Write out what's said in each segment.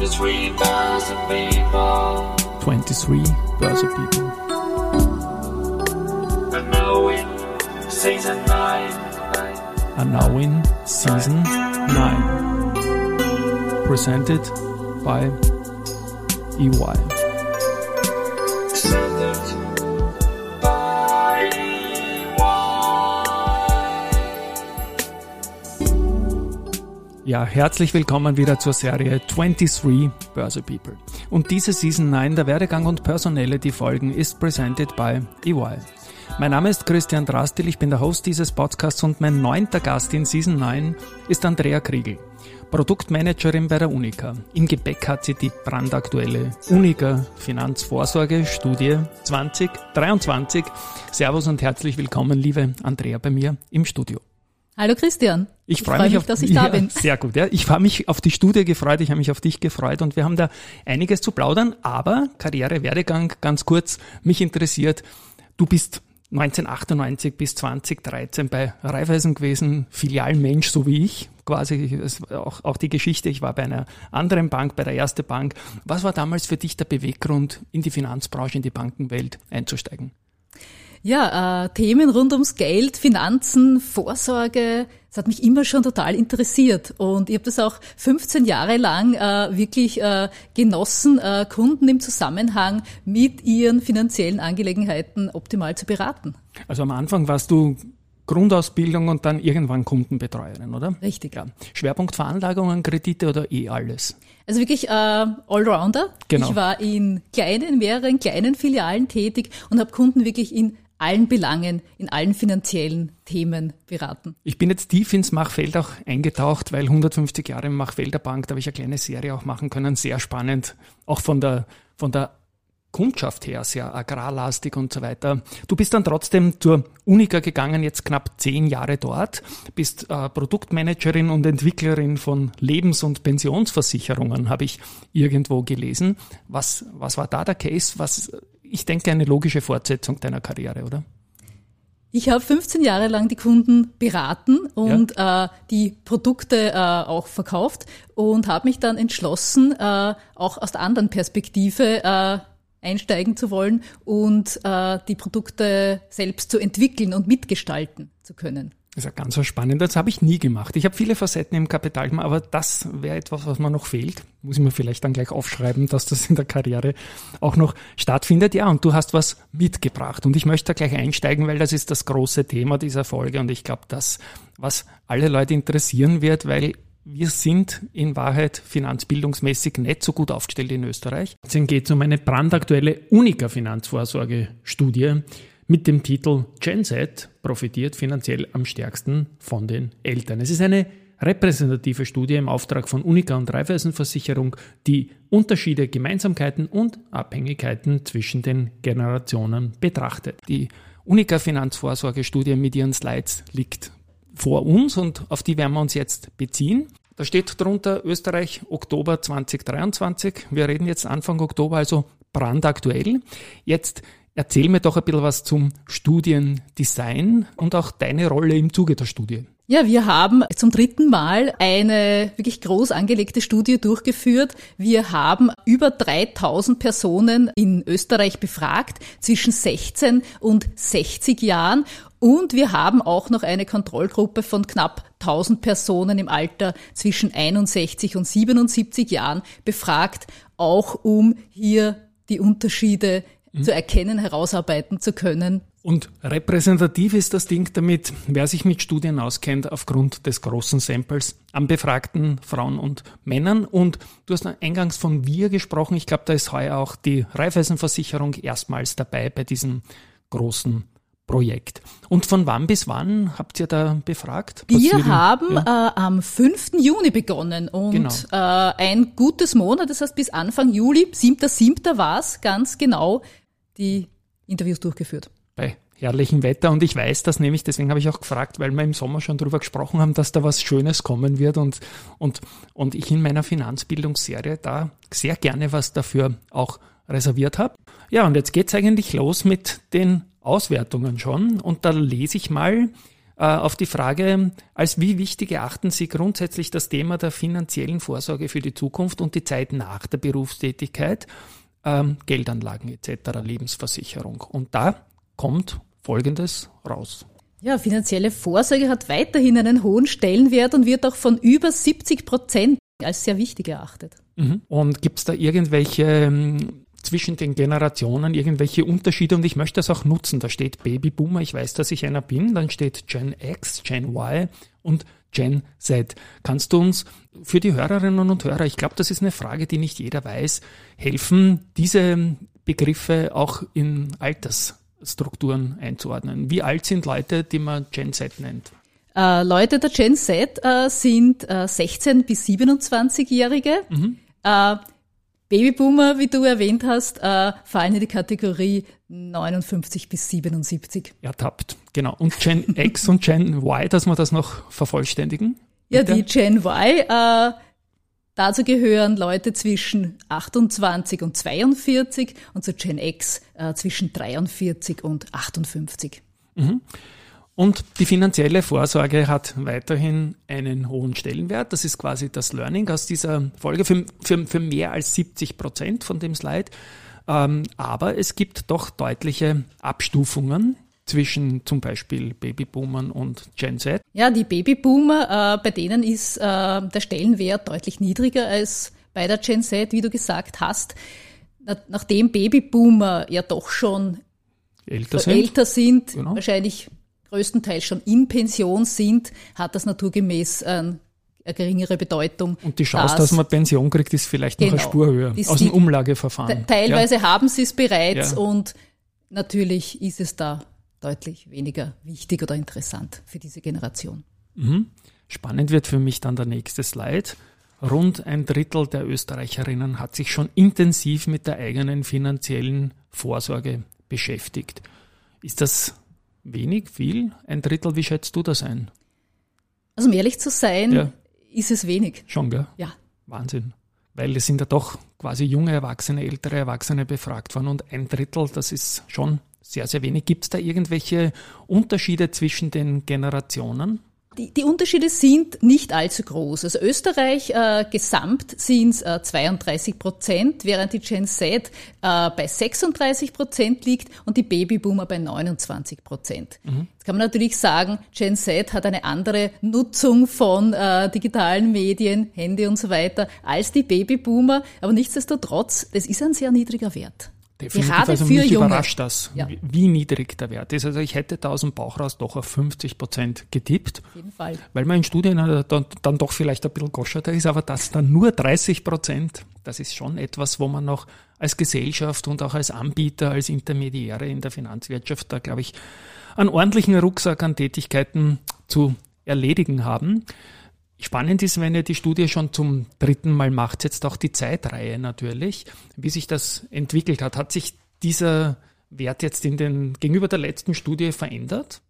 23 Börse People. 23 Börse People. And now in season 9. are now in season 9. Presented by EY. Ja, herzlich willkommen wieder zur Serie 23 Börse People. Und diese Season 9 der Werdegang und Personality Folgen ist presented by EY. Mein Name ist Christian Drastil, ich bin der Host dieses Podcasts und mein neunter Gast in Season 9 ist Andrea Kriegel, Produktmanagerin bei der Unica. Im Gepäck hat sie die brandaktuelle Unica Finanzvorsorge-Studie 2023. Servus und herzlich willkommen, liebe Andrea, bei mir im Studio. Hallo Christian. Ich freue mich, mich auf, dass ich da ja, bin. Sehr gut. Ja. Ich habe mich auf die Studie gefreut, ich habe mich auf dich gefreut und wir haben da einiges zu plaudern, aber Karriere, Werdegang, ganz kurz, mich interessiert, du bist 1998 bis 2013 bei Raiffeisen gewesen, Filialmensch, so wie ich, quasi auch, auch die Geschichte. Ich war bei einer anderen Bank, bei der Erste Bank. Was war damals für dich der Beweggrund, in die Finanzbranche, in die Bankenwelt einzusteigen? Ja, äh, Themen rund ums Geld, Finanzen, Vorsorge, das hat mich immer schon total interessiert. Und ich habe das auch 15 Jahre lang äh, wirklich äh, genossen, äh, Kunden im Zusammenhang mit ihren finanziellen Angelegenheiten optimal zu beraten. Also am Anfang warst du Grundausbildung und dann irgendwann Kundenbetreuerin, oder? Richtig. Ja. Schwerpunkt Veranlagungen, Kredite oder eh alles? Also wirklich äh, Allrounder. Genau. Ich war in kleinen, mehreren kleinen Filialen tätig und habe Kunden wirklich in allen Belangen, in allen finanziellen Themen beraten. Ich bin jetzt tief ins Machfeld auch eingetaucht, weil 150 Jahre im Machfelder Bank, da habe ich eine kleine Serie auch machen können, sehr spannend, auch von der, von der Kundschaft her, sehr agrarlastig und so weiter. Du bist dann trotzdem zur Unica gegangen, jetzt knapp zehn Jahre dort, bist äh, Produktmanagerin und Entwicklerin von Lebens- und Pensionsversicherungen, habe ich irgendwo gelesen. Was, was war da der Case? Was, ich denke, eine logische Fortsetzung deiner Karriere, oder? Ich habe 15 Jahre lang die Kunden beraten und ja. äh, die Produkte äh, auch verkauft und habe mich dann entschlossen, äh, auch aus der anderen Perspektive äh, einsteigen zu wollen und äh, die Produkte selbst zu entwickeln und mitgestalten zu können. Das ist ja ganz so spannend. Das habe ich nie gemacht. Ich habe viele Facetten im Kapital aber das wäre etwas, was mir noch fehlt. Muss ich mir vielleicht dann gleich aufschreiben, dass das in der Karriere auch noch stattfindet. Ja, und du hast was mitgebracht. Und ich möchte da gleich einsteigen, weil das ist das große Thema dieser Folge. Und ich glaube, das, was alle Leute interessieren wird, weil wir sind in Wahrheit finanzbildungsmäßig nicht so gut aufgestellt in Österreich. Es geht um eine brandaktuelle Unica-Finanzvorsorge-Studie mit dem Titel Gen Z profitiert finanziell am stärksten von den Eltern. Es ist eine repräsentative Studie im Auftrag von Unica und Raiffeisenversicherung, die Unterschiede, Gemeinsamkeiten und Abhängigkeiten zwischen den Generationen betrachtet. Die Unica Finanzvorsorgestudie mit ihren Slides liegt vor uns und auf die werden wir uns jetzt beziehen. Da steht drunter Österreich Oktober 2023. Wir reden jetzt Anfang Oktober, also brandaktuell. Jetzt erzähl mir doch ein bisschen was zum Studiendesign und auch deine Rolle im Zuge der Studie. Ja, wir haben zum dritten Mal eine wirklich groß angelegte Studie durchgeführt. Wir haben über 3000 Personen in Österreich befragt zwischen 16 und 60 Jahren und wir haben auch noch eine Kontrollgruppe von knapp 1000 Personen im Alter zwischen 61 und 77 Jahren befragt, auch um hier die Unterschiede mhm. zu erkennen, herausarbeiten zu können. Und repräsentativ ist das Ding damit, wer sich mit Studien auskennt, aufgrund des großen Samples an befragten Frauen und Männern. Und du hast eingangs von wir gesprochen. Ich glaube, da ist heuer auch die Raiffeisenversicherung erstmals dabei bei diesem großen Projekt. Und von wann bis wann habt ihr da befragt? Wir haben ja? äh, am 5. Juni begonnen und genau. äh, ein gutes Monat, das heißt bis Anfang Juli, 7.7. war es ganz genau, die Interviews durchgeführt. Bei herrlichem Wetter und ich weiß das nämlich, deswegen habe ich auch gefragt, weil wir im Sommer schon darüber gesprochen haben, dass da was Schönes kommen wird und, und, und ich in meiner Finanzbildungsserie da sehr gerne was dafür auch reserviert habe. Ja, und jetzt geht's eigentlich los mit den Auswertungen schon und da lese ich mal äh, auf die Frage, als wie wichtig erachten Sie grundsätzlich das Thema der finanziellen Vorsorge für die Zukunft und die Zeit nach der Berufstätigkeit, ähm, Geldanlagen etc., Lebensversicherung. Und da kommt Folgendes raus. Ja, finanzielle Vorsorge hat weiterhin einen hohen Stellenwert und wird auch von über 70 Prozent als sehr wichtig erachtet. Mhm. Und gibt es da irgendwelche ähm, zwischen den Generationen irgendwelche Unterschiede und ich möchte das auch nutzen. Da steht Babyboomer, ich weiß, dass ich einer bin, dann steht Gen X, Gen Y und Gen Z. Kannst du uns für die Hörerinnen und Hörer, ich glaube, das ist eine Frage, die nicht jeder weiß, helfen, diese Begriffe auch in Altersstrukturen einzuordnen? Wie alt sind Leute, die man Gen Z nennt? Äh, Leute der Gen Z äh, sind äh, 16 bis 27-Jährige. Mhm. Babyboomer, wie du erwähnt hast, äh, fallen in die Kategorie 59 bis 77. Ertappt, genau. Und Gen X und Gen Y, dass wir das noch vervollständigen? Ja, die Gen Y, äh, dazu gehören Leute zwischen 28 und 42 und zu Gen X äh, zwischen 43 und 58. Mhm. Und die finanzielle Vorsorge hat weiterhin einen hohen Stellenwert. Das ist quasi das Learning aus dieser Folge für, für, für mehr als 70 Prozent von dem Slide. Ähm, aber es gibt doch deutliche Abstufungen zwischen zum Beispiel Babyboomern und Gen Z. Ja, die Babyboomer, äh, bei denen ist äh, der Stellenwert deutlich niedriger als bei der Gen Z, wie du gesagt hast. Nachdem Babyboomer ja doch schon älter sind, älter sind genau. wahrscheinlich größtenteils schon in Pension sind, hat das naturgemäß ein eine geringere Bedeutung. Und die Chance, dass, dass man Pension kriegt, ist vielleicht genau, noch eine genau. Spur höher aus dem Umlageverfahren. Teilweise ja. haben sie es bereits ja. und natürlich ist es da deutlich weniger wichtig oder interessant für diese Generation. Mhm. Spannend wird für mich dann der nächste Slide. Rund ein Drittel der Österreicherinnen hat sich schon intensiv mit der eigenen finanziellen Vorsorge beschäftigt. Ist das Wenig, viel? Ein Drittel, wie schätzt du das ein? Also um ehrlich zu sein, ja. ist es wenig. Schon, gell? Ja. Wahnsinn. Weil es sind ja doch quasi junge Erwachsene, ältere Erwachsene befragt worden und ein Drittel, das ist schon sehr, sehr wenig. Gibt es da irgendwelche Unterschiede zwischen den Generationen? Die, die Unterschiede sind nicht allzu groß. Also Österreich äh, gesamt sind es äh, 32 Prozent, während die Gen Z äh, bei 36 Prozent liegt und die Babyboomer bei 29 Prozent. Mhm. Jetzt kann man natürlich sagen, Gen Z hat eine andere Nutzung von äh, digitalen Medien, Handy und so weiter als die Babyboomer, aber nichtsdestotrotz, das ist ein sehr niedriger Wert. Definitiv. Gerade also mich Junge. überrascht das, ja. wie niedrig der Wert ist. Also ich hätte da aus dem Bauch raus doch auf 50 Prozent getippt. Auf jeden Fall. Weil man in Studien dann, dann doch vielleicht ein bisschen goscherter ist, aber das dann nur 30 Prozent, das ist schon etwas, wo man noch als Gesellschaft und auch als Anbieter, als Intermediäre in der Finanzwirtschaft da, glaube ich, einen ordentlichen Rucksack an Tätigkeiten zu erledigen haben. Spannend ist, wenn ihr die Studie schon zum dritten Mal macht, jetzt auch die Zeitreihe natürlich, wie sich das entwickelt hat. Hat sich dieser Wert jetzt in den, gegenüber der letzten Studie verändert?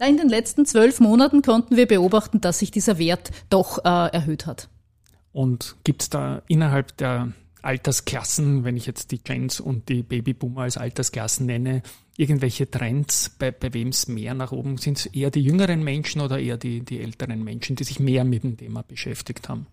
In den letzten zwölf Monaten konnten wir beobachten, dass sich dieser Wert doch äh, erhöht hat. Und gibt es da innerhalb der Altersklassen, wenn ich jetzt die Gens und die Babyboomer als Altersklassen nenne, irgendwelche Trends, bei, bei wem es mehr nach oben sind? Es eher die jüngeren Menschen oder eher die, die älteren Menschen, die sich mehr mit dem Thema beschäftigt haben?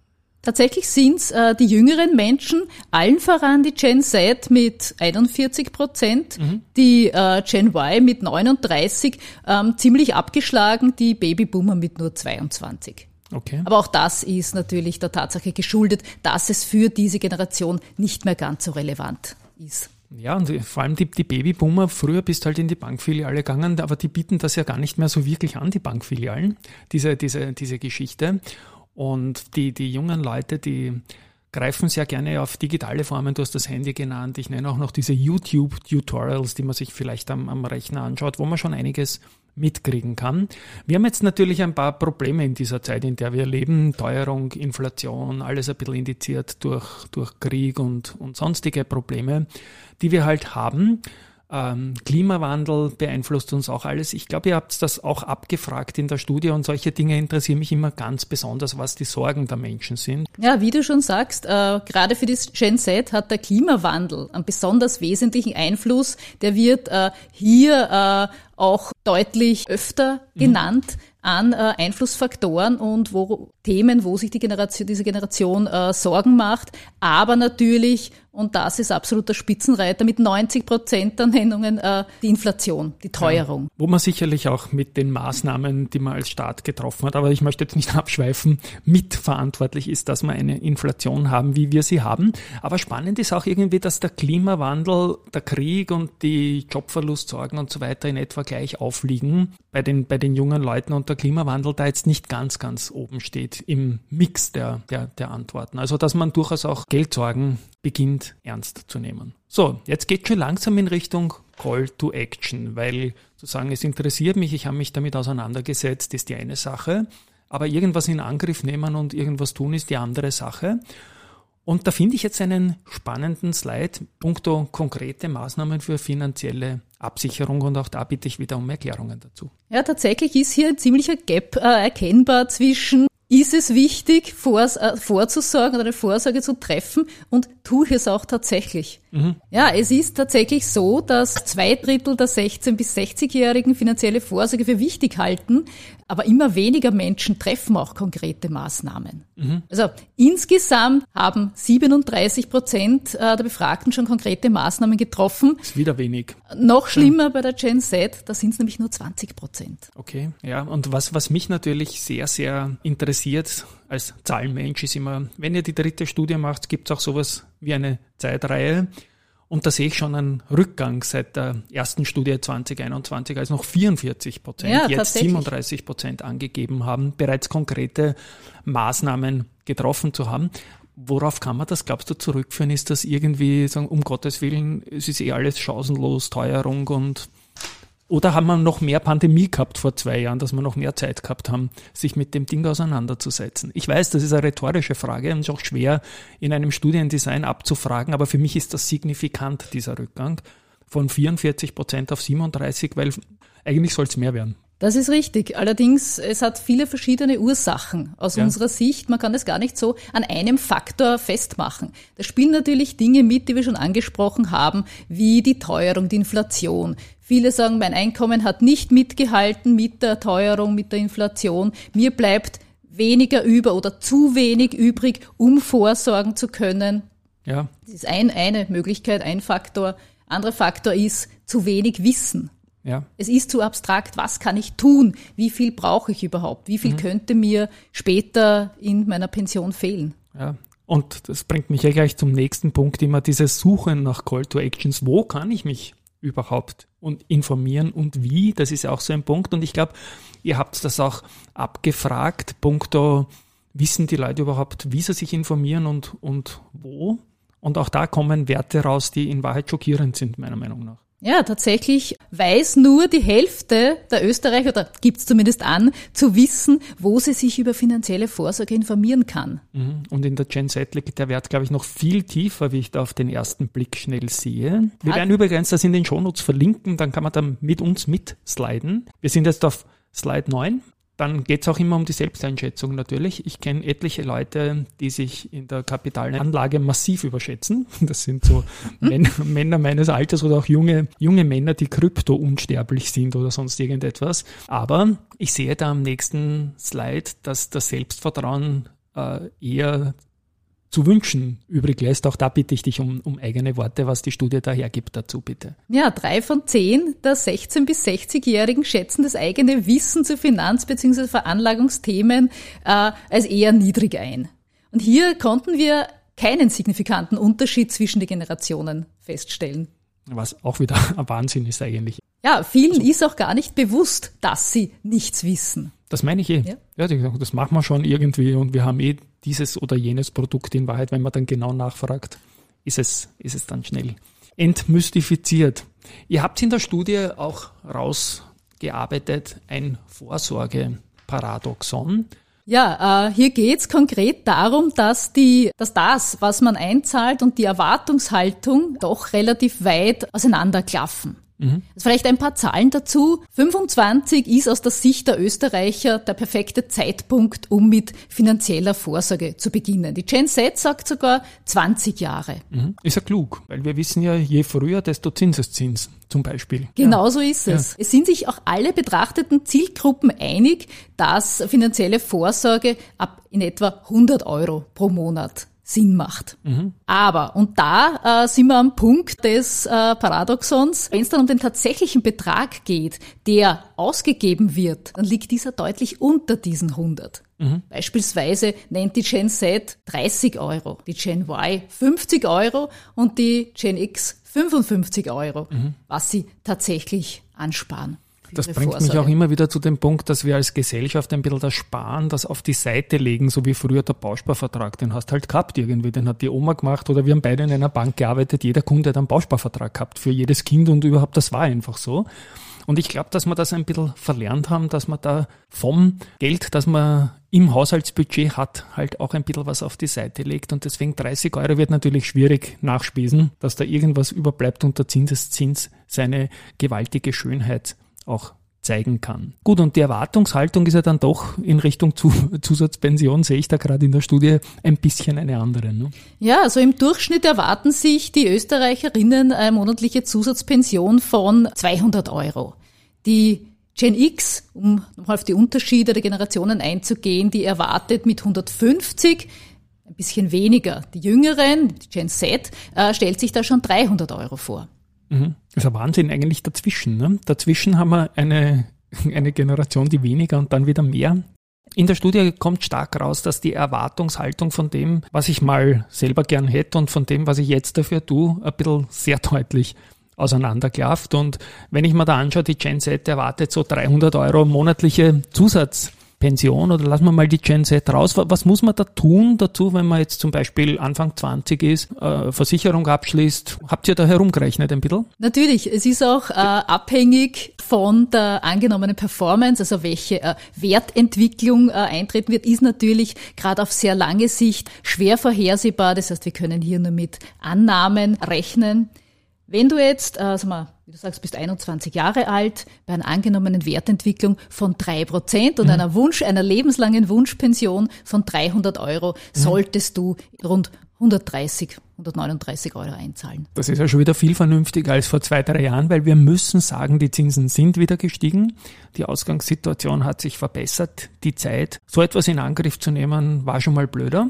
Tatsächlich sind es äh, die jüngeren Menschen, allen voran die Gen Z mit 41 Prozent, mhm. die äh, Gen Y mit 39, ähm, ziemlich abgeschlagen, die Babyboomer mit nur 22. Okay. Aber auch das ist natürlich der Tatsache geschuldet, dass es für diese Generation nicht mehr ganz so relevant ist. Ja, und vor allem die, die Babyboomer, früher bist du halt in die Bankfiliale gegangen, aber die bieten das ja gar nicht mehr so wirklich an, die Bankfilialen, diese, diese, diese Geschichte. Und die, die jungen Leute, die greifen sehr gerne auf digitale Formen. Du hast das Handy genannt. Ich nenne auch noch diese YouTube-Tutorials, die man sich vielleicht am, am Rechner anschaut, wo man schon einiges mitkriegen kann. Wir haben jetzt natürlich ein paar Probleme in dieser Zeit, in der wir leben. Teuerung, Inflation, alles ein bisschen indiziert durch, durch Krieg und, und sonstige Probleme, die wir halt haben. Ähm, Klimawandel beeinflusst uns auch alles. Ich glaube, ihr habt das auch abgefragt in der Studie und solche Dinge interessieren mich immer ganz besonders, was die Sorgen der Menschen sind. Ja, wie du schon sagst, äh, gerade für die Gen Z hat der Klimawandel einen besonders wesentlichen Einfluss. Der wird äh, hier äh, auch deutlich öfter mhm. genannt. Mhm. an äh, Einflussfaktoren und wo Themen, wo sich die Generation, diese Generation äh, Sorgen macht, aber natürlich und das ist absoluter Spitzenreiter mit 90 Prozent der Nennungen äh, die Inflation, die Teuerung. Ja, wo man sicherlich auch mit den Maßnahmen, die man als Staat getroffen hat, aber ich möchte jetzt nicht abschweifen, mitverantwortlich ist, dass wir eine Inflation haben, wie wir sie haben. Aber spannend ist auch irgendwie, dass der Klimawandel, der Krieg und die Jobverlustsorgen und so weiter in etwa gleich aufliegen bei den, bei den jungen Leuten und der Klimawandel da jetzt nicht ganz, ganz oben steht im Mix der, der, der Antworten. Also, dass man durchaus auch Geldsorgen beginnt ernst zu nehmen. So, jetzt geht schon langsam in Richtung Call to Action, weil zu sagen, es interessiert mich, ich habe mich damit auseinandergesetzt, ist die eine Sache, aber irgendwas in Angriff nehmen und irgendwas tun ist die andere Sache. Und da finde ich jetzt einen spannenden Slide, punkto konkrete Maßnahmen für finanzielle Absicherung und auch da bitte ich wieder um Erklärungen dazu. Ja, tatsächlich ist hier ein ziemlicher Gap äh, erkennbar zwischen ist es wichtig, vor, äh, vorzusorgen oder eine Vorsorge zu treffen und tue ich es auch tatsächlich. Mhm. Ja, es ist tatsächlich so, dass zwei Drittel der 16- bis 60-Jährigen finanzielle Vorsorge für wichtig halten, aber immer weniger Menschen treffen auch konkrete Maßnahmen. Mhm. Also insgesamt haben 37 Prozent äh, der Befragten schon konkrete Maßnahmen getroffen. Das ist wieder wenig. Noch schlimmer bei der Gen Z, da sind es nämlich nur 20 Prozent. Okay, ja, und was, was mich natürlich sehr, sehr interessiert als Zahlenmensch ist immer, wenn ihr die dritte Studie macht, gibt es auch sowas wie eine Zeitreihe. Und da sehe ich schon einen Rückgang seit der ersten Studie 2021, als noch 44 Prozent, ja, jetzt 37 Prozent angegeben haben, bereits konkrete Maßnahmen getroffen zu haben. Worauf kann man das, glaubst du, zurückführen? Ist das irgendwie, sagen, um Gottes Willen, es ist eh alles chancenlos, Teuerung und oder haben wir noch mehr Pandemie gehabt vor zwei Jahren, dass wir noch mehr Zeit gehabt haben, sich mit dem Ding auseinanderzusetzen? Ich weiß, das ist eine rhetorische Frage und ist auch schwer in einem Studiendesign abzufragen, aber für mich ist das signifikant, dieser Rückgang von 44 Prozent auf 37, weil eigentlich soll es mehr werden. Das ist richtig. Allerdings, es hat viele verschiedene Ursachen aus ja. unserer Sicht. Man kann es gar nicht so an einem Faktor festmachen. Da spielen natürlich Dinge mit, die wir schon angesprochen haben, wie die Teuerung, die Inflation. Viele sagen, mein Einkommen hat nicht mitgehalten mit der Teuerung, mit der Inflation. Mir bleibt weniger über oder zu wenig übrig, um vorsorgen zu können. Ja. Das ist ein, eine Möglichkeit, ein Faktor. Anderer Faktor ist zu wenig Wissen. Ja. Es ist zu abstrakt. Was kann ich tun? Wie viel brauche ich überhaupt? Wie viel mhm. könnte mir später in meiner Pension fehlen? Ja. Und das bringt mich ja gleich zum nächsten Punkt, immer dieses Suchen nach Call to Actions. Wo kann ich mich überhaupt und informieren und wie? Das ist auch so ein Punkt. Und ich glaube, ihr habt das auch abgefragt, punkto, wissen die Leute überhaupt, wie sie sich informieren und, und wo? Und auch da kommen Werte raus, die in Wahrheit schockierend sind, meiner Meinung nach. Ja, tatsächlich weiß nur die Hälfte der Österreicher, oder gibt es zumindest an, zu wissen, wo sie sich über finanzielle Vorsorge informieren kann. Mhm. Und in der Gen Z liegt der Wert, glaube ich, noch viel tiefer, wie ich da auf den ersten Blick schnell sehe. Wir Hat werden übrigens das in den Shownotes verlinken, dann kann man da mit uns mitsliden. Wir sind jetzt auf Slide 9 dann geht es auch immer um die Selbsteinschätzung natürlich. Ich kenne etliche Leute, die sich in der Kapitalanlage massiv überschätzen. Das sind so hm? Männer, Männer, meines Alters oder auch junge, junge Männer, die krypto unsterblich sind oder sonst irgendetwas. Aber ich sehe da am nächsten Slide, dass das Selbstvertrauen äh, eher zu wünschen übrig lässt. Auch da bitte ich dich um, um eigene Worte, was die Studie da hergibt dazu, bitte. Ja, drei von zehn der 16- bis 60-Jährigen schätzen das eigene Wissen zu Finanz- bzw. Veranlagungsthemen äh, als eher niedrig ein. Und hier konnten wir keinen signifikanten Unterschied zwischen den Generationen feststellen. Was auch wieder ein Wahnsinn ist eigentlich. Ja, vielen also, ist auch gar nicht bewusst, dass sie nichts wissen. Das meine ich eh. Ja. ja, das machen wir schon irgendwie und wir haben eh dieses oder jenes Produkt in Wahrheit, wenn man dann genau nachfragt, ist es, ist es dann schnell entmystifiziert. Ihr habt in der Studie auch rausgearbeitet ein Vorsorgeparadoxon. Ja, äh, hier geht's konkret darum, dass die, dass das, was man einzahlt und die Erwartungshaltung doch relativ weit auseinanderklaffen. Also vielleicht ein paar Zahlen dazu. 25 ist aus der Sicht der Österreicher der perfekte Zeitpunkt, um mit finanzieller Vorsorge zu beginnen. Die Gen Z sagt sogar 20 Jahre. Mhm. Ist ja klug, weil wir wissen ja, je früher, desto Zinseszins zum Beispiel. Genau so ist es. Es sind sich auch alle betrachteten Zielgruppen einig, dass finanzielle Vorsorge ab in etwa 100 Euro pro Monat Sinn macht. Aber, und da äh, sind wir am Punkt des äh, Paradoxons, wenn es dann um den tatsächlichen Betrag geht, der ausgegeben wird, dann liegt dieser deutlich unter diesen 100. Beispielsweise nennt die Gen Z 30 Euro, die Gen Y 50 Euro und die Gen X 55 Euro, was sie tatsächlich ansparen. Das bringt mich Vorsorge. auch immer wieder zu dem Punkt, dass wir als Gesellschaft ein bisschen das Sparen, das auf die Seite legen, so wie früher der Bausparvertrag. Den hast halt gehabt irgendwie, den hat die Oma gemacht oder wir haben beide in einer Bank gearbeitet. Jeder Kunde hat einen Bausparvertrag gehabt für jedes Kind und überhaupt, das war einfach so. Und ich glaube, dass wir das ein bisschen verlernt haben, dass man da vom Geld, das man im Haushaltsbudget hat, halt auch ein bisschen was auf die Seite legt. Und deswegen 30 Euro wird natürlich schwierig nachspesen, dass da irgendwas überbleibt und der Zinseszins seine gewaltige Schönheit auch zeigen kann. Gut, und die Erwartungshaltung ist ja dann doch in Richtung Zu Zusatzpension, sehe ich da gerade in der Studie, ein bisschen eine andere. Ne? Ja, also im Durchschnitt erwarten sich die Österreicherinnen eine monatliche Zusatzpension von 200 Euro. Die Gen X, um nochmal auf die Unterschiede der Generationen einzugehen, die erwartet mit 150 ein bisschen weniger. Die Jüngeren, die Gen Z, äh, stellt sich da schon 300 Euro vor. Mhm. Ist ein Wahnsinn eigentlich dazwischen. Ne? Dazwischen haben wir eine, eine Generation, die weniger und dann wieder mehr. In der Studie kommt stark raus, dass die Erwartungshaltung von dem, was ich mal selber gern hätte und von dem, was ich jetzt dafür tue, ein bisschen sehr deutlich auseinanderklafft. Und wenn ich mir da anschaue, die Gen Z erwartet so 300 Euro monatliche Zusatzpension oder lassen wir mal die Gen Z raus. Was was muss man da tun dazu, wenn man jetzt zum Beispiel Anfang 20 ist, äh, Versicherung abschließt? Habt ihr da herumgerechnet ein bisschen? Natürlich, es ist auch äh, abhängig von der angenommenen Performance, also welche äh, Wertentwicklung äh, eintreten wird, ist natürlich gerade auf sehr lange Sicht schwer vorhersehbar. Das heißt, wir können hier nur mit Annahmen rechnen. Wenn du jetzt, äh, sag mal, wie du sagst, bist 21 Jahre alt, bei einer angenommenen Wertentwicklung von drei Prozent und einer Wunsch, einer lebenslangen Wunschpension von 300 Euro, solltest du rund 130, 139 Euro einzahlen. Das ist ja schon wieder viel vernünftiger als vor zwei, drei Jahren, weil wir müssen sagen, die Zinsen sind wieder gestiegen. Die Ausgangssituation hat sich verbessert. Die Zeit, so etwas in Angriff zu nehmen, war schon mal blöder.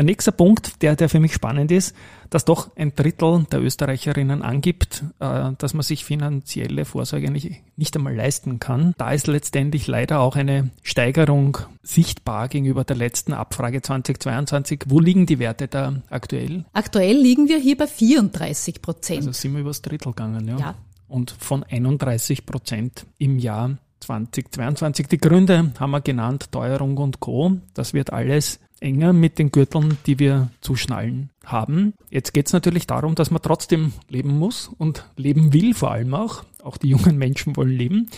Ein nächster Punkt, der, der für mich spannend ist, dass doch ein Drittel der Österreicherinnen angibt, äh, dass man sich finanzielle Vorsorge nicht, nicht einmal leisten kann. Da ist letztendlich leider auch eine Steigerung sichtbar gegenüber der letzten Abfrage 2022. Wo liegen die Werte da aktuell? Aktuell liegen wir hier bei 34 Prozent. Also sind wir übers Drittel gegangen, ja. Ja. Und von 31 Prozent im Jahr 2022. Die Gründe haben wir genannt, Teuerung und Co. Das wird alles enger mit den Gürteln, die wir zu schnallen haben. Jetzt geht es natürlich darum, dass man trotzdem leben muss und leben will vor allem auch. Auch die jungen Menschen wollen leben.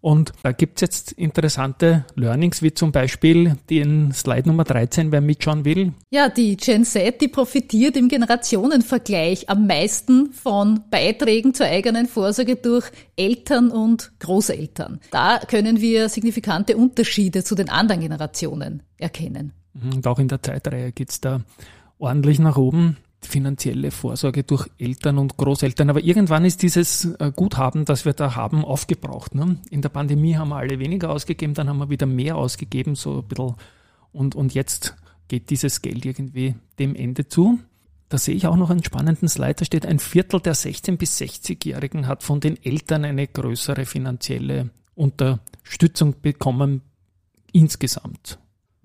Und da gibt's jetzt interessante Learnings, wie zum Beispiel den Slide Nummer 13, wer mitschauen will. Ja, die Gen Z, die profitiert im Generationenvergleich am meisten von Beiträgen zur eigenen Vorsorge durch Eltern und Großeltern. Da können wir signifikante Unterschiede zu den anderen Generationen erkennen. Und auch in der Zeitreihe geht's da ordentlich nach oben. Finanzielle Vorsorge durch Eltern und Großeltern. Aber irgendwann ist dieses äh, Guthaben, das wir da haben, aufgebraucht. Ne? In der Pandemie haben wir alle weniger ausgegeben, dann haben wir wieder mehr ausgegeben, so ein bisschen. Und, und jetzt geht dieses Geld irgendwie dem Ende zu. Da sehe ich auch noch einen spannenden Slide. Da steht, ein Viertel der 16- bis 60-Jährigen hat von den Eltern eine größere finanzielle Unterstützung bekommen insgesamt.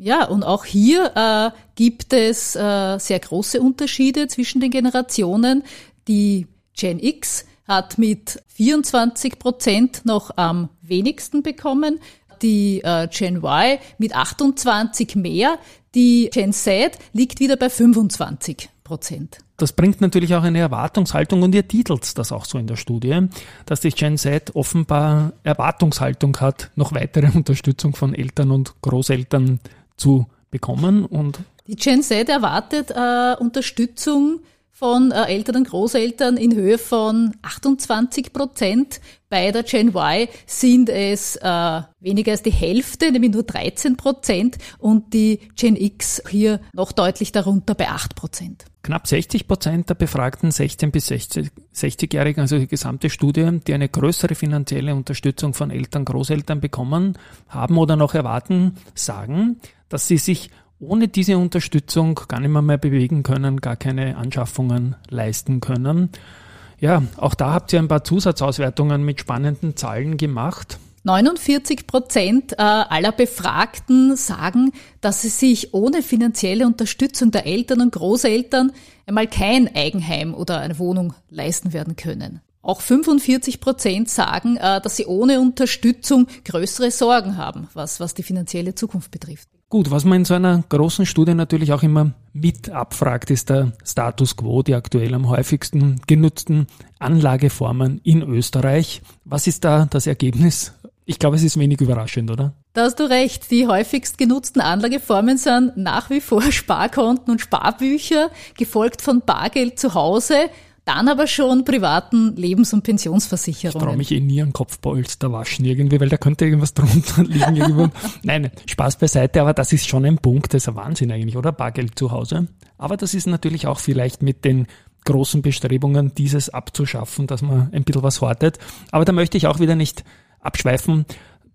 Ja, und auch hier äh, gibt es äh, sehr große Unterschiede zwischen den Generationen. Die Gen X hat mit 24 Prozent noch am wenigsten bekommen, die äh, Gen Y mit 28 mehr, die Gen Z liegt wieder bei 25 Prozent. Das bringt natürlich auch eine Erwartungshaltung und ihr titelt das auch so in der Studie, dass die Gen Z offenbar Erwartungshaltung hat, noch weitere Unterstützung von Eltern und Großeltern zu bekommen und Die Gen Z erwartet äh, Unterstützung von äh, Eltern und Großeltern in Höhe von 28 Prozent. Bei der Gen Y sind es äh, weniger als die Hälfte, nämlich nur 13 Prozent und die Gen X hier noch deutlich darunter bei 8 Prozent. Knapp 60 Prozent der befragten 16- bis 60-Jährigen, also die gesamte Studie, die eine größere finanzielle Unterstützung von Eltern, Großeltern bekommen haben oder noch erwarten, sagen, dass sie sich ohne diese Unterstützung gar nicht mehr, mehr bewegen können, gar keine Anschaffungen leisten können. Ja, auch da habt ihr ein paar Zusatzauswertungen mit spannenden Zahlen gemacht. 49 Prozent äh, aller Befragten sagen, dass sie sich ohne finanzielle Unterstützung der Eltern und Großeltern einmal kein Eigenheim oder eine Wohnung leisten werden können. Auch 45 Prozent sagen, äh, dass sie ohne Unterstützung größere Sorgen haben, was, was die finanzielle Zukunft betrifft. Gut, was man in so einer großen Studie natürlich auch immer mit abfragt, ist der Status quo, die aktuell am häufigsten genutzten Anlageformen in Österreich. Was ist da das Ergebnis? Ich glaube, es ist wenig überraschend, oder? Da hast du recht. Die häufigst genutzten Anlageformen sind nach wie vor Sparkonten und Sparbücher, gefolgt von Bargeld zu Hause dann aber schon privaten Lebens- und Pensionsversicherungen. Ich traue mich eh nie an Kopfpolster waschen irgendwie, weil da könnte irgendwas drunter liegen. Nein, Spaß beiseite, aber das ist schon ein Punkt, das ist ein Wahnsinn eigentlich, oder? Bargeld zu Hause. Aber das ist natürlich auch vielleicht mit den großen Bestrebungen, dieses abzuschaffen, dass man ein bisschen was hortet. Aber da möchte ich auch wieder nicht abschweifen.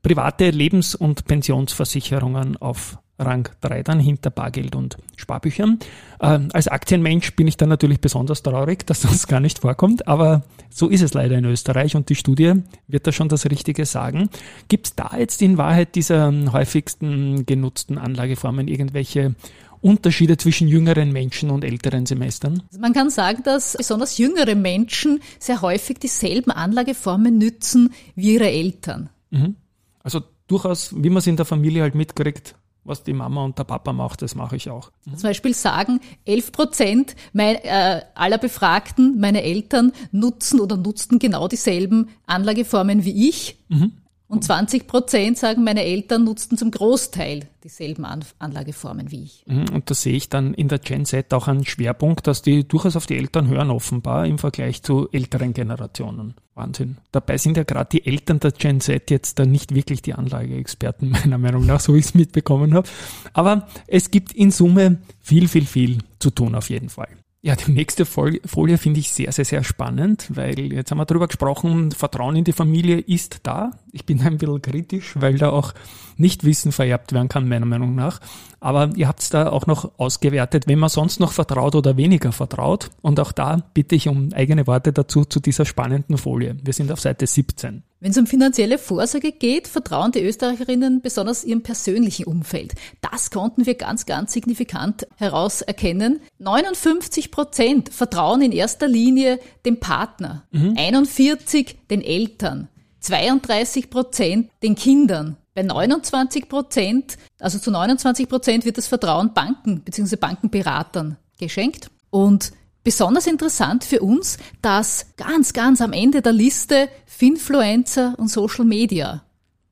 Private Lebens- und Pensionsversicherungen auf Rang 3 dann hinter Bargeld und Sparbüchern. Äh, als Aktienmensch bin ich dann natürlich besonders traurig, dass das gar nicht vorkommt, aber so ist es leider in Österreich und die Studie wird da schon das Richtige sagen. Gibt es da jetzt in Wahrheit dieser häufigsten genutzten Anlageformen irgendwelche Unterschiede zwischen jüngeren Menschen und älteren Semestern? Also man kann sagen, dass besonders jüngere Menschen sehr häufig dieselben Anlageformen nützen wie ihre Eltern. Mhm. Also durchaus, wie man es in der Familie halt mitkriegt, was die Mama und der Papa macht, das mache ich auch. Mhm. Zum Beispiel sagen 11 Prozent äh, aller Befragten, meine Eltern nutzen oder nutzten genau dieselben Anlageformen wie ich. Mhm. Und 20 Prozent sagen, meine Eltern nutzten zum Großteil dieselben Anlageformen wie ich. Mhm, und da sehe ich dann in der Gen Z auch einen Schwerpunkt, dass die durchaus auf die Eltern hören, offenbar im Vergleich zu älteren Generationen. Wahnsinn. Dabei sind ja gerade die Eltern der Gen Z jetzt da nicht wirklich die Anlageexperten, meiner Meinung nach, so wie ich es mitbekommen habe. Aber es gibt in Summe viel, viel, viel zu tun auf jeden Fall. Ja, die nächste Folie finde ich sehr, sehr, sehr spannend, weil jetzt haben wir darüber gesprochen, Vertrauen in die Familie ist da. Ich bin ein bisschen kritisch, weil da auch Nichtwissen vererbt werden kann, meiner Meinung nach. Aber ihr habt es da auch noch ausgewertet, wenn man sonst noch vertraut oder weniger vertraut. Und auch da bitte ich um eigene Worte dazu zu dieser spannenden Folie. Wir sind auf Seite 17. Wenn es um finanzielle Vorsorge geht, vertrauen die Österreicherinnen besonders ihrem persönlichen Umfeld. Das konnten wir ganz, ganz signifikant herauserkennen. 59 Prozent vertrauen in erster Linie dem Partner, mhm. 41 den Eltern, 32 Prozent den Kindern. Bei 29 Prozent, also zu 29 Prozent wird das Vertrauen Banken bzw. Bankenberatern geschenkt. Und besonders interessant für uns, dass ganz, ganz am Ende der Liste Finfluencer und Social Media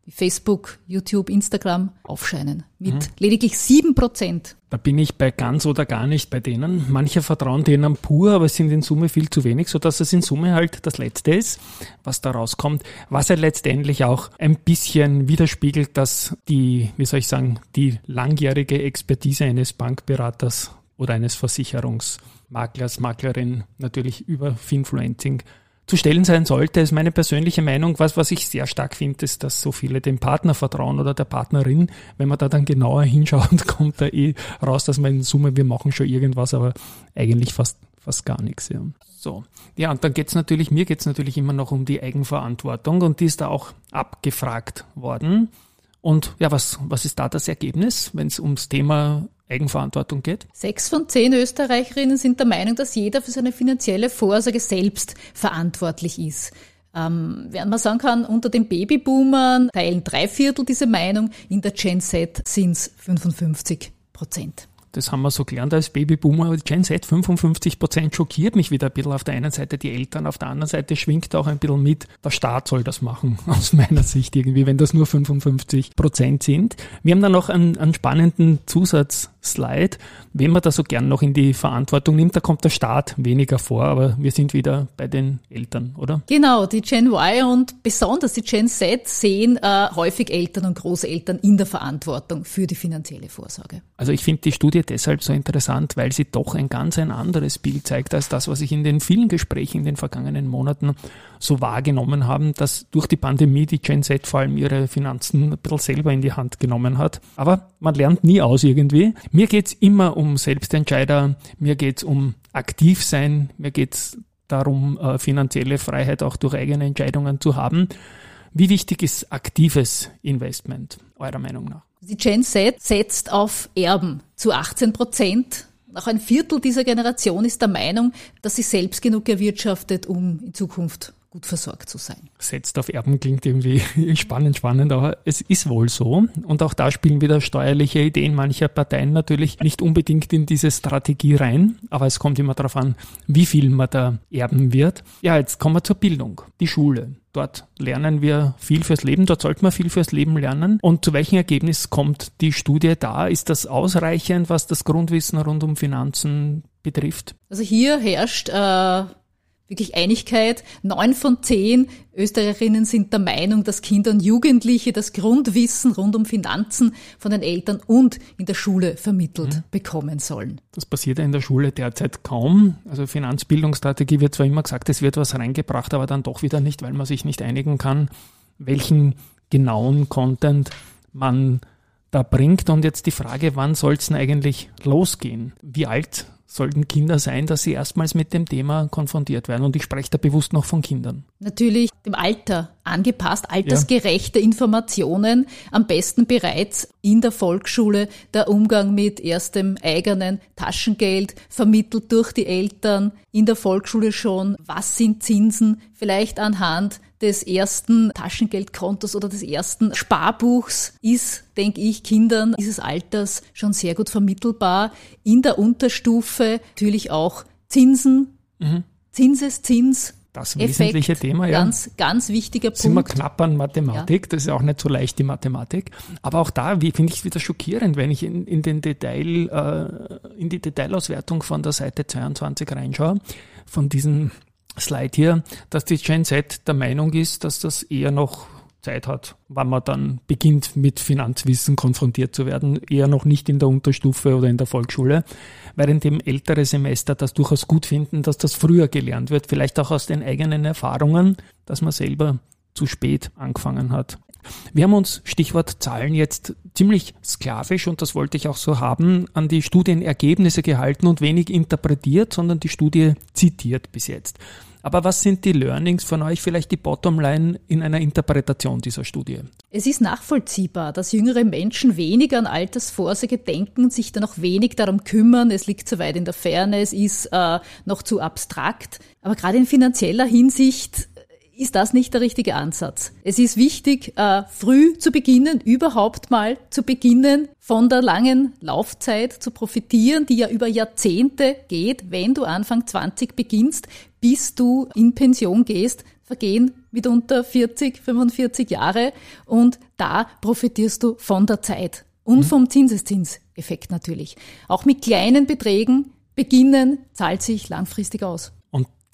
wie Facebook, YouTube, Instagram aufscheinen. Mit mhm. lediglich sieben Prozent. Da bin ich bei ganz oder gar nicht bei denen. Manche vertrauen denen pur, aber es sind in Summe viel zu wenig, sodass es in Summe halt das Letzte ist, was da rauskommt. Was ja letztendlich auch ein bisschen widerspiegelt, dass die, wie soll ich sagen, die langjährige Expertise eines Bankberaters oder eines Versicherungsmaklers, Maklerin natürlich über Finfluencing zu stellen sein sollte, ist meine persönliche Meinung. Was, was ich sehr stark finde, ist, dass so viele dem Partner vertrauen oder der Partnerin. Wenn man da dann genauer hinschaut, kommt da eh raus, dass man in Summe, wir machen schon irgendwas, aber eigentlich fast, fast gar nichts. Ja. So. Ja, und dann geht's natürlich, mir geht's natürlich immer noch um die Eigenverantwortung und die ist da auch abgefragt worden. Und ja, was, was ist da das Ergebnis, wenn es ums Thema Eigenverantwortung geht? Sechs von zehn Österreicherinnen sind der Meinung, dass jeder für seine finanzielle Vorsorge selbst verantwortlich ist. Ähm, während man sagen kann, unter den Babyboomern teilen drei Viertel diese Meinung, in der Gen Z sind es 55 Prozent. Das haben wir so gelernt als Babyboomer, aber die Gen Z 55 Prozent schockiert mich wieder ein bisschen. Auf der einen Seite die Eltern, auf der anderen Seite schwingt auch ein bisschen mit, der Staat soll das machen, aus meiner Sicht irgendwie, wenn das nur 55 Prozent sind. Wir haben dann noch einen, einen spannenden Zusatzslide, wenn man da so gern noch in die Verantwortung nimmt, da kommt der Staat weniger vor, aber wir sind wieder bei den Eltern, oder? Genau, die Gen Y und besonders die Gen Z sehen äh, häufig Eltern und Großeltern in der Verantwortung für die finanzielle Vorsorge. Also ich finde die Studie deshalb so interessant, weil sie doch ein ganz ein anderes Bild zeigt als das, was ich in den vielen Gesprächen in den vergangenen Monaten so wahrgenommen habe, dass durch die Pandemie die Gen Z vor allem ihre Finanzen ein bisschen selber in die Hand genommen hat. Aber man lernt nie aus irgendwie. Mir geht's immer um Selbstentscheider, mir geht's um aktiv sein, mir geht's darum, äh, finanzielle Freiheit auch durch eigene Entscheidungen zu haben. Wie wichtig ist aktives Investment, eurer Meinung nach? Die Gen Z setzt auf Erben zu 18 Prozent. Auch ein Viertel dieser Generation ist der Meinung, dass sie selbst genug erwirtschaftet, um in Zukunft gut versorgt zu sein. Setzt auf Erben klingt irgendwie spannend, spannend, aber es ist wohl so. Und auch da spielen wieder steuerliche Ideen mancher Parteien natürlich nicht unbedingt in diese Strategie rein, aber es kommt immer darauf an, wie viel man da erben wird. Ja, jetzt kommen wir zur Bildung, die Schule. Dort lernen wir viel fürs Leben, dort sollte man viel fürs Leben lernen. Und zu welchem Ergebnis kommt die Studie da? Ist das ausreichend, was das Grundwissen rund um Finanzen betrifft? Also hier herrscht äh, wirklich Einigkeit. Neun von zehn Österreicherinnen sind der Meinung, dass Kinder und Jugendliche das Grundwissen rund um Finanzen von den Eltern und in der Schule vermittelt mhm. bekommen sollen. Das passiert ja in der Schule derzeit kaum. Also Finanzbildungsstrategie wird zwar immer gesagt, es wird was reingebracht, aber dann doch wieder nicht, weil man sich nicht einigen kann, welchen genauen Content man da bringt. Und jetzt die Frage, wann soll es denn eigentlich losgehen? Wie alt sollten Kinder sein, dass sie erstmals mit dem Thema konfrontiert werden. Und ich spreche da bewusst noch von Kindern. Natürlich dem Alter angepasst, altersgerechte ja. Informationen, am besten bereits in der Volksschule, der Umgang mit erstem eigenen Taschengeld, vermittelt durch die Eltern, in der Volksschule schon, was sind Zinsen, vielleicht anhand des ersten Taschengeldkontos oder des ersten Sparbuchs ist, denke ich, Kindern dieses Alters schon sehr gut vermittelbar. In der Unterstufe natürlich auch Zinsen, mhm. Zinseszins, das wesentliche Effekt, Thema, ja. Ganz, ganz wichtiger Punkt. Sind wir knapp an Mathematik, ja. das ist auch nicht so leicht, die Mathematik. Aber auch da, finde ich es wieder schockierend, wenn ich in, in den Detail, äh, in die Detailauswertung von der Seite 22 reinschaue, von diesem Slide hier, dass die Gen Z der Meinung ist, dass das eher noch Zeit hat, wann man dann beginnt mit Finanzwissen konfrontiert zu werden, eher noch nicht in der Unterstufe oder in der Volksschule, während dem ältere Semester das durchaus gut finden, dass das früher gelernt wird, vielleicht auch aus den eigenen Erfahrungen, dass man selber zu spät angefangen hat. Wir haben uns, Stichwort Zahlen, jetzt ziemlich sklavisch, und das wollte ich auch so haben, an die Studienergebnisse gehalten und wenig interpretiert, sondern die Studie zitiert bis jetzt. Aber was sind die Learnings von euch, vielleicht die Bottomline in einer Interpretation dieser Studie? Es ist nachvollziehbar, dass jüngere Menschen weniger an Altersvorsorge denken, sich dann auch wenig darum kümmern. Es liegt zu weit in der Ferne, es ist äh, noch zu abstrakt. Aber gerade in finanzieller Hinsicht ist das nicht der richtige Ansatz. Es ist wichtig, äh, früh zu beginnen, überhaupt mal zu beginnen, von der langen Laufzeit zu profitieren, die ja über Jahrzehnte geht. Wenn du Anfang 20 beginnst, bis du in Pension gehst, vergehen mitunter 40, 45 Jahre und da profitierst du von der Zeit und mhm. vom Zinseszinseffekt natürlich. Auch mit kleinen Beträgen beginnen zahlt sich langfristig aus.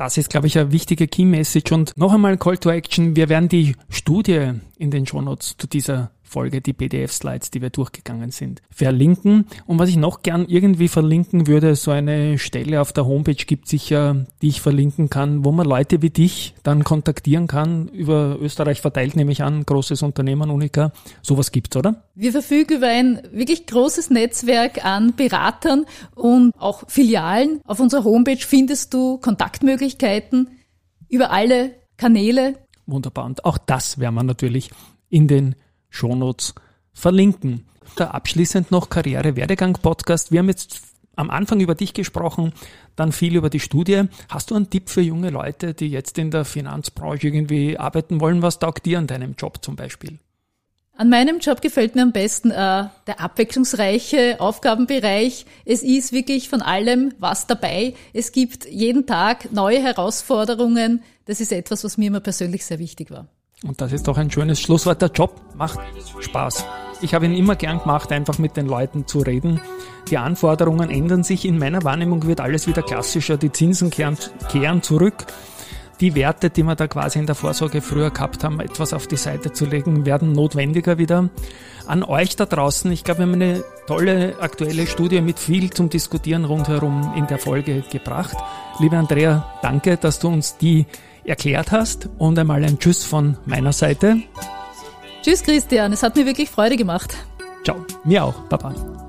Das ist, glaube ich, eine wichtige Key Message. Und noch einmal Call to Action. Wir werden die Studie in den Shownotes zu dieser Folge die PDF-Slides, die wir durchgegangen sind, verlinken. Und was ich noch gern irgendwie verlinken würde, so eine Stelle auf der Homepage gibt sicher, die ich verlinken kann, wo man Leute wie dich dann kontaktieren kann, über Österreich verteilt, nehme ich an, großes Unternehmen, Unica. Sowas gibt's, oder? Wir verfügen über ein wirklich großes Netzwerk an Beratern und auch Filialen. Auf unserer Homepage findest du Kontaktmöglichkeiten über alle Kanäle. Wunderbar. Und auch das werden wir natürlich in den Shownotes verlinken. Da abschließend noch Karriere-Werdegang-Podcast. Wir haben jetzt am Anfang über dich gesprochen, dann viel über die Studie. Hast du einen Tipp für junge Leute, die jetzt in der Finanzbranche irgendwie arbeiten wollen? Was taugt dir an deinem Job zum Beispiel? An meinem Job gefällt mir am besten äh, der abwechslungsreiche Aufgabenbereich. Es ist wirklich von allem was dabei. Es gibt jeden Tag neue Herausforderungen. Das ist etwas, was mir immer persönlich sehr wichtig war. Und das ist doch ein schönes Schlusswort. Der Job macht Spaß. Ich habe ihn immer gern gemacht, einfach mit den Leuten zu reden. Die Anforderungen ändern sich. In meiner Wahrnehmung wird alles wieder klassischer. Die Zinsen kehren, kehren zurück die Werte, die wir da quasi in der Vorsorge früher gehabt haben, etwas auf die Seite zu legen, werden notwendiger wieder. An euch da draußen, ich glaube, wir haben eine tolle aktuelle Studie mit viel zum Diskutieren rundherum in der Folge gebracht. Liebe Andrea, danke, dass du uns die erklärt hast und einmal ein Tschüss von meiner Seite. Tschüss Christian, es hat mir wirklich Freude gemacht. Ciao, mir auch, Baba.